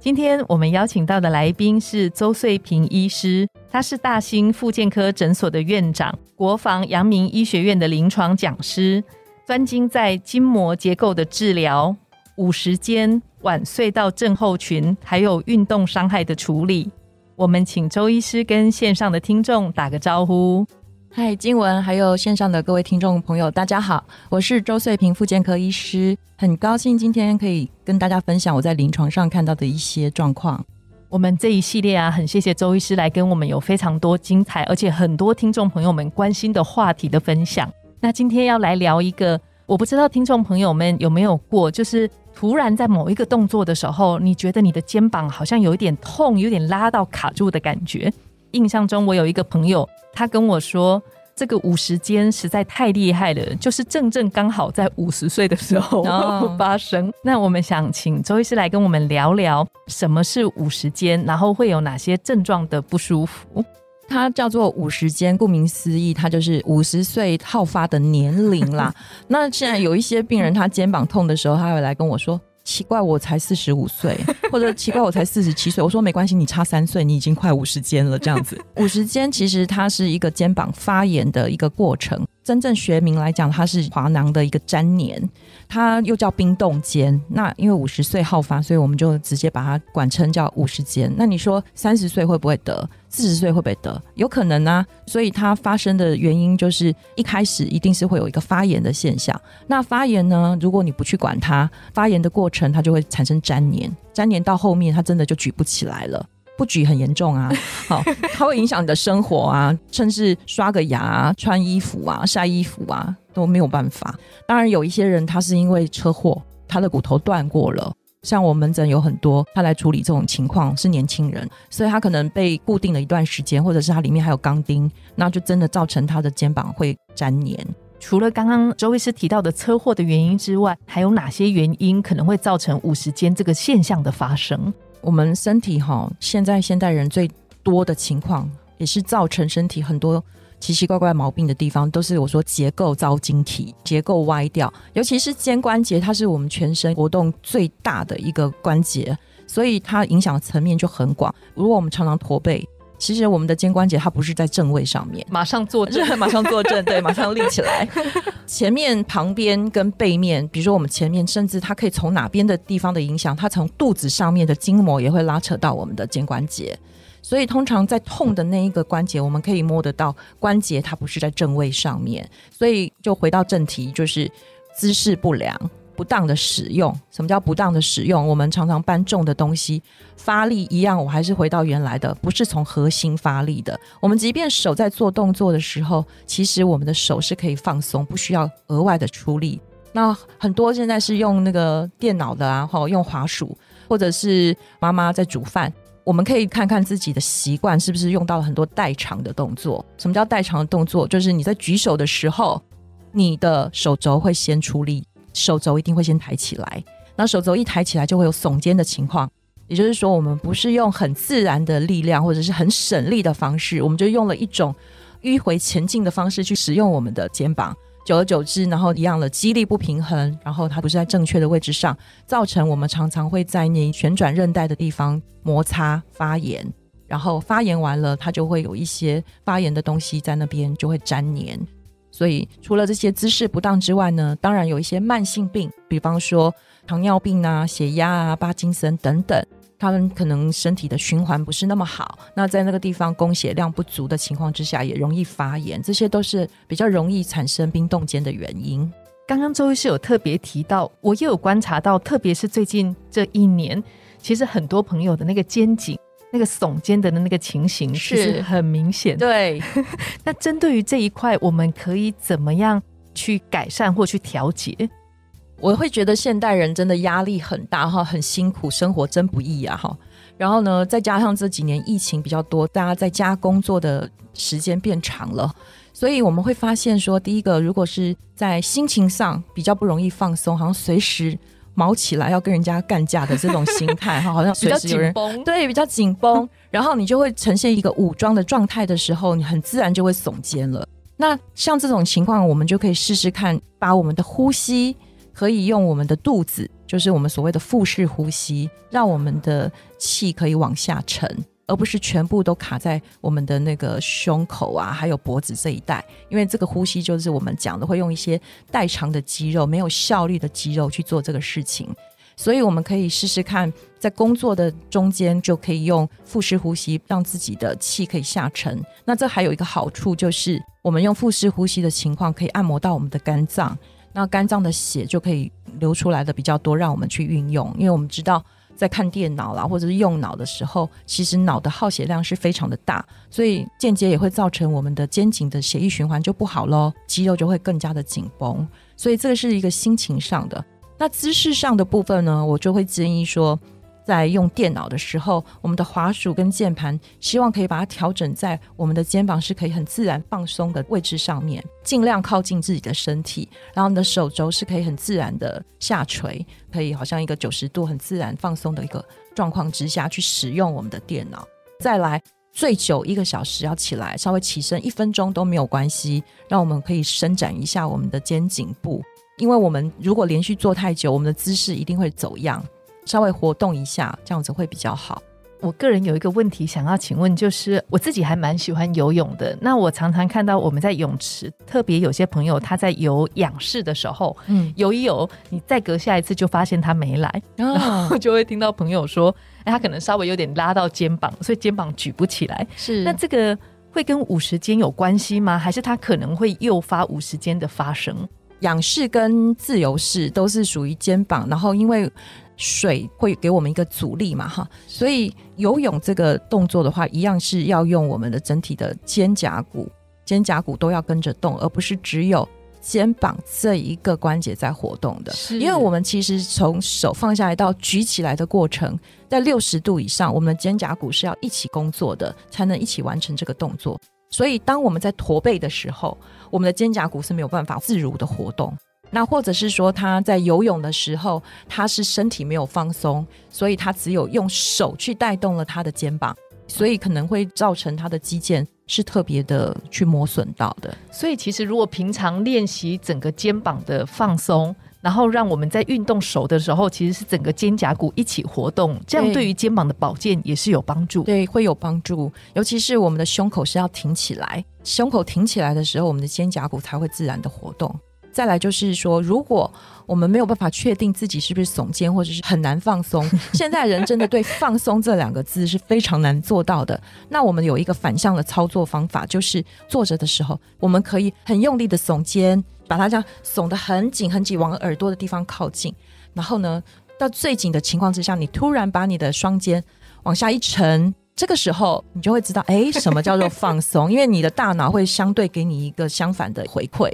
今天我们邀请到的来宾是周穗平医师，他是大兴复健科诊所的院长，国防阳明医学院的临床讲师，专精在筋膜结构的治疗、五十肩、晚隧道症候群，还有运动伤害的处理。我们请周医师跟线上的听众打个招呼。嗨，金文，还有线上的各位听众朋友，大家好，我是周穗平，复健科医师，很高兴今天可以跟大家分享我在临床上看到的一些状况。我们这一系列啊，很谢谢周医师来跟我们有非常多精彩，而且很多听众朋友们关心的话题的分享。那今天要来聊一个，我不知道听众朋友们有没有过，就是突然在某一个动作的时候，你觉得你的肩膀好像有一点痛，有点拉到卡住的感觉。印象中，我有一个朋友，他跟我说，这个五十肩实在太厉害了，就是正正刚好在五十岁的时候发生。那我们想请周医师来跟我们聊聊，什么是五十肩，然后会有哪些症状的不舒服？它叫做五十肩，顾名思义，它就是五十岁好发的年龄啦。那现在有一些病人，他肩膀痛的时候，他会来跟我说。奇怪，我才四十五岁，或者奇怪，我才四十七岁。我说没关系，你差三岁，你已经快五十肩了。这样子，五十肩其实它是一个肩膀发炎的一个过程。真正学名来讲，它是滑囊的一个粘连，它又叫冰冻肩。那因为五十岁好发，所以我们就直接把它管称叫五十肩。那你说三十岁会不会得？四十岁会不会得？有可能啊。所以它发生的原因就是一开始一定是会有一个发炎的现象。那发炎呢，如果你不去管它，发炎的过程它就会产生粘连，粘连到后面它真的就举不起来了。不举很严重啊，好，它会影响你的生活啊，甚至刷个牙、穿衣服啊、晒衣服啊都没有办法。当然，有一些人他是因为车祸，他的骨头断过了。像我门诊有很多，他来处理这种情况是年轻人，所以他可能被固定了一段时间，或者是他里面还有钢钉，那就真的造成他的肩膀会粘黏。除了刚刚周医师提到的车祸的原因之外，还有哪些原因可能会造成五十肩这个现象的发生？我们身体哈，现在现代人最多的情况，也是造成身体很多奇奇怪怪毛病的地方，都是我说结构遭晶体，结构歪掉。尤其是肩关节，它是我们全身活动最大的一个关节，所以它影响层面就很广。如果我们常常驼背。其实我们的肩关节它不是在正位上面，马上坐正，马上坐正，对，马上立起来。前面、旁边跟背面，比如说我们前面，甚至它可以从哪边的地方的影响，它从肚子上面的筋膜也会拉扯到我们的肩关节。所以通常在痛的那一个关节，我们可以摸得到关节它不是在正位上面。所以就回到正题，就是姿势不良。不当的使用，什么叫不当的使用？我们常常搬重的东西，发力一样，我还是回到原来的，不是从核心发力的。我们即便手在做动作的时候，其实我们的手是可以放松，不需要额外的出力。那很多现在是用那个电脑的啊，或用滑鼠，或者是妈妈在煮饭，我们可以看看自己的习惯是不是用到了很多代偿的动作。什么叫代偿的动作？就是你在举手的时候，你的手肘会先出力。手肘一定会先抬起来，那手肘一抬起来就会有耸肩的情况，也就是说，我们不是用很自然的力量或者是很省力的方式，我们就用了一种迂回前进的方式去使用我们的肩膀，久而久之，然后一样的肌力不平衡，然后它不是在正确的位置上，造成我们常常会在你旋转韧带的地方摩擦发炎，然后发炎完了，它就会有一些发炎的东西在那边就会粘黏。所以，除了这些姿势不当之外呢，当然有一些慢性病，比方说糖尿病啊、血压啊、帕金森等等，他们可能身体的循环不是那么好，那在那个地方供血量不足的情况之下，也容易发炎，这些都是比较容易产生冰冻肩的原因。刚刚周医师有特别提到，我也有观察到，特别是最近这一年，其实很多朋友的那个肩颈。那个耸肩的那个情形是很明显。对，那针对于这一块，我们可以怎么样去改善或去调节？我会觉得现代人真的压力很大哈，很辛苦，生活真不易啊哈。然后呢，再加上这几年疫情比较多，大家在家工作的时间变长了，所以我们会发现说，第一个，如果是在心情上比较不容易放松，好像随时毛起来要跟人家干架的这种心态哈，好像比较随时有人紧绷。对比较紧绷，然后你就会呈现一个武装的状态的时候，你很自然就会耸肩了。那像这种情况，我们就可以试试看，把我们的呼吸可以用我们的肚子，就是我们所谓的腹式呼吸，让我们的气可以往下沉，而不是全部都卡在我们的那个胸口啊，还有脖子这一带。因为这个呼吸就是我们讲的，会用一些代偿的肌肉、没有效率的肌肉去做这个事情。所以我们可以试试看，在工作的中间就可以用腹式呼吸，让自己的气可以下沉。那这还有一个好处就是，我们用腹式呼吸的情况，可以按摩到我们的肝脏，那肝脏的血就可以流出来的比较多，让我们去运用。因为我们知道，在看电脑啦，或者是用脑的时候，其实脑的耗血量是非常的大，所以间接也会造成我们的肩颈的血液循环就不好喽，肌肉就会更加的紧绷。所以这个是一个心情上的。那姿势上的部分呢，我就会建议说，在用电脑的时候，我们的滑鼠跟键盘，希望可以把它调整在我们的肩膀是可以很自然放松的位置上面，尽量靠近自己的身体，然后你的手肘是可以很自然的下垂，可以好像一个九十度很自然放松的一个状况之下去使用我们的电脑。再来，最久一个小时要起来，稍微起身一分钟都没有关系，让我们可以伸展一下我们的肩颈部。因为我们如果连续坐太久，我们的姿势一定会走样，稍微活动一下，这样子会比较好。我个人有一个问题想要请问，就是我自己还蛮喜欢游泳的。那我常常看到我们在泳池，特别有些朋友他在游仰式的时候，嗯，游一游，你再隔下一次就发现他没来，然后就会听到朋友说，哎，他可能稍微有点拉到肩膀，所以肩膀举不起来。是那这个会跟五十肩有关系吗？还是他可能会诱发五十肩的发生？仰式跟自由式都是属于肩膀，然后因为水会给我们一个阻力嘛，哈，所以游泳这个动作的话，一样是要用我们的整体的肩胛骨，肩胛骨都要跟着动，而不是只有肩膀这一个关节在活动的。是因为我们其实从手放下来到举起来的过程，在六十度以上，我们的肩胛骨是要一起工作的，才能一起完成这个动作。所以，当我们在驼背的时候，我们的肩胛骨是没有办法自如的活动。那或者是说，他在游泳的时候，他是身体没有放松，所以他只有用手去带动了他的肩膀，所以可能会造成他的肌腱是特别的去磨损到的。所以其实如果平常练习整个肩膀的放松，然后让我们在运动手的时候，其实是整个肩胛骨一起活动，这样对对于肩膀的保健也是有帮助。对，会有帮助。尤其是我们的胸口是要挺起来，胸口挺起来的时候，我们的肩胛骨才会自然的活动。再来就是说，如果我们没有办法确定自己是不是耸肩，或者是很难放松，现在人真的对“放松”这两个字是非常难做到的。那我们有一个反向的操作方法，就是坐着的时候，我们可以很用力的耸肩，把它这样耸得很紧很紧，往耳朵的地方靠近。然后呢，到最紧的情况之下，你突然把你的双肩往下一沉，这个时候你就会知道，哎，什么叫做放松？因为你的大脑会相对给你一个相反的回馈，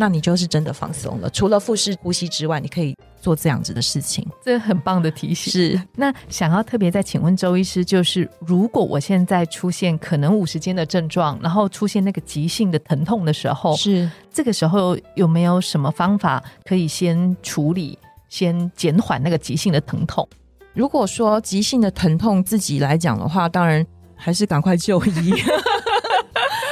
那你就是真的放松了。除了腹式呼吸之外，你可以做这样子的事情。这很棒的提醒。是那想要特别再请问周医师，就是如果我现在出现可能五十肩的症状，然后出现那个急性的疼痛的时候，是，这个时候有没有什么方法可以先处理、先减缓那个急性的疼痛？如果说急性的疼痛自己来讲的话，当然还是赶快就医。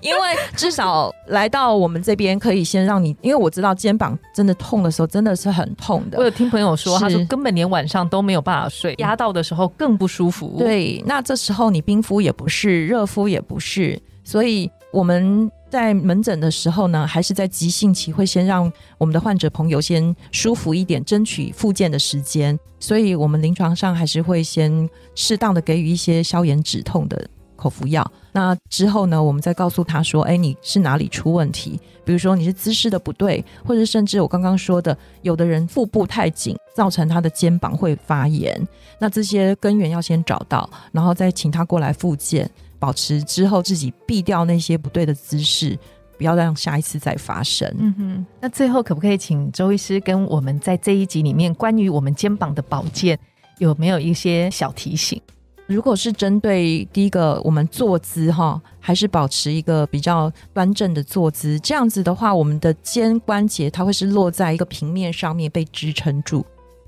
因为至少来到我们这边，可以先让你，因为我知道肩膀真的痛的时候，真的是很痛的。我有听朋友说，他说根本连晚上都没有办法睡，压到的时候更不舒服。，对，那这时候你冰敷也不是，热敷也不是，所以我们在门诊的时候呢，还是在急性期会先让我们的患者朋友先舒服一点，争取复健的时间。所以我们临床上还是会先适当的给予一些消炎止痛的口服药。那之后呢，我们再告诉他说，哎，你是哪里出问题？比如说你是姿势的不对，或者甚至我刚刚说的，有的人腹部太紧，造成他的肩膀会发炎。那这些根源要先找到，然后再请他过来复健，保持之后自己避掉那些不对的姿势，不要让下一次再发生。嗯哼，那最后可不可以请周医师跟我们在这一集里面关于我们肩膀的保健有没有一些小提醒？如果是针对第一个，我们坐姿哈，还是保持一个比较端正的坐姿，这样子的话，我们的肩关节它会是落在一个平面上面被支撑住。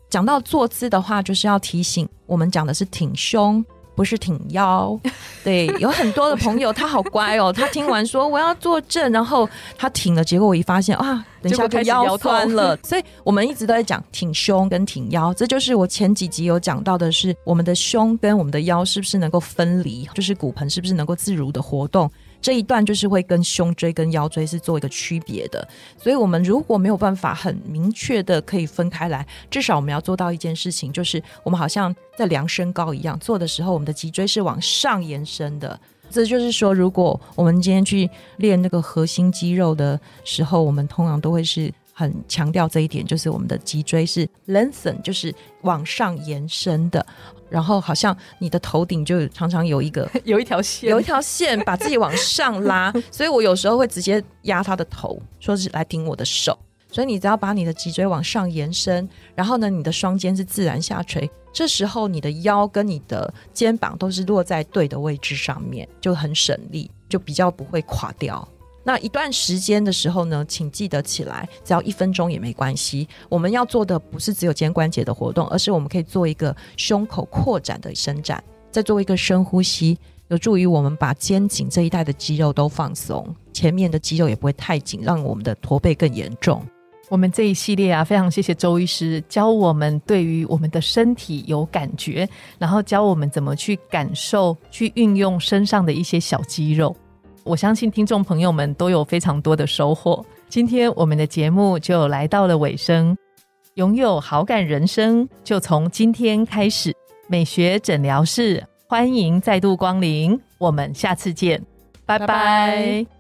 讲到坐姿的话，就是要提醒我们讲的是挺胸。不是挺腰，对，有很多的朋友他好乖哦，他听完说我要坐正，然后他挺了，结果我一发现啊，等一下就腰酸了，所以我们一直都在讲挺胸跟挺腰，这就是我前几集有讲到的是我们的胸跟我们的腰是不是能够分离，就是骨盆是不是能够自如的活动。这一段就是会跟胸椎跟腰椎是做一个区别的，所以我们如果没有办法很明确的可以分开来，至少我们要做到一件事情，就是我们好像在量身高一样，做的时候我们的脊椎是往上延伸的。这就是说，如果我们今天去练那个核心肌肉的时候，我们通常都会是。很强调这一点，就是我们的脊椎是 lengthen，就是往上延伸的。然后好像你的头顶就常常有一个 有一条线，有一条线把自己往上拉。所以我有时候会直接压他的头，说是来顶我的手。所以你只要把你的脊椎往上延伸，然后呢，你的双肩是自然下垂，这时候你的腰跟你的肩膀都是落在对的位置上面，就很省力，就比较不会垮掉。那一段时间的时候呢，请记得起来，只要一分钟也没关系。我们要做的不是只有肩关节的活动，而是我们可以做一个胸口扩展的伸展，再做一个深呼吸，有助于我们把肩颈这一带的肌肉都放松，前面的肌肉也不会太紧，让我们的驼背更严重。我们这一系列啊，非常谢谢周医师教我们对于我们的身体有感觉，然后教我们怎么去感受、去运用身上的一些小肌肉。我相信听众朋友们都有非常多的收获。今天我们的节目就来到了尾声，拥有好感人生就从今天开始。美学诊疗室欢迎再度光临，我们下次见，拜拜。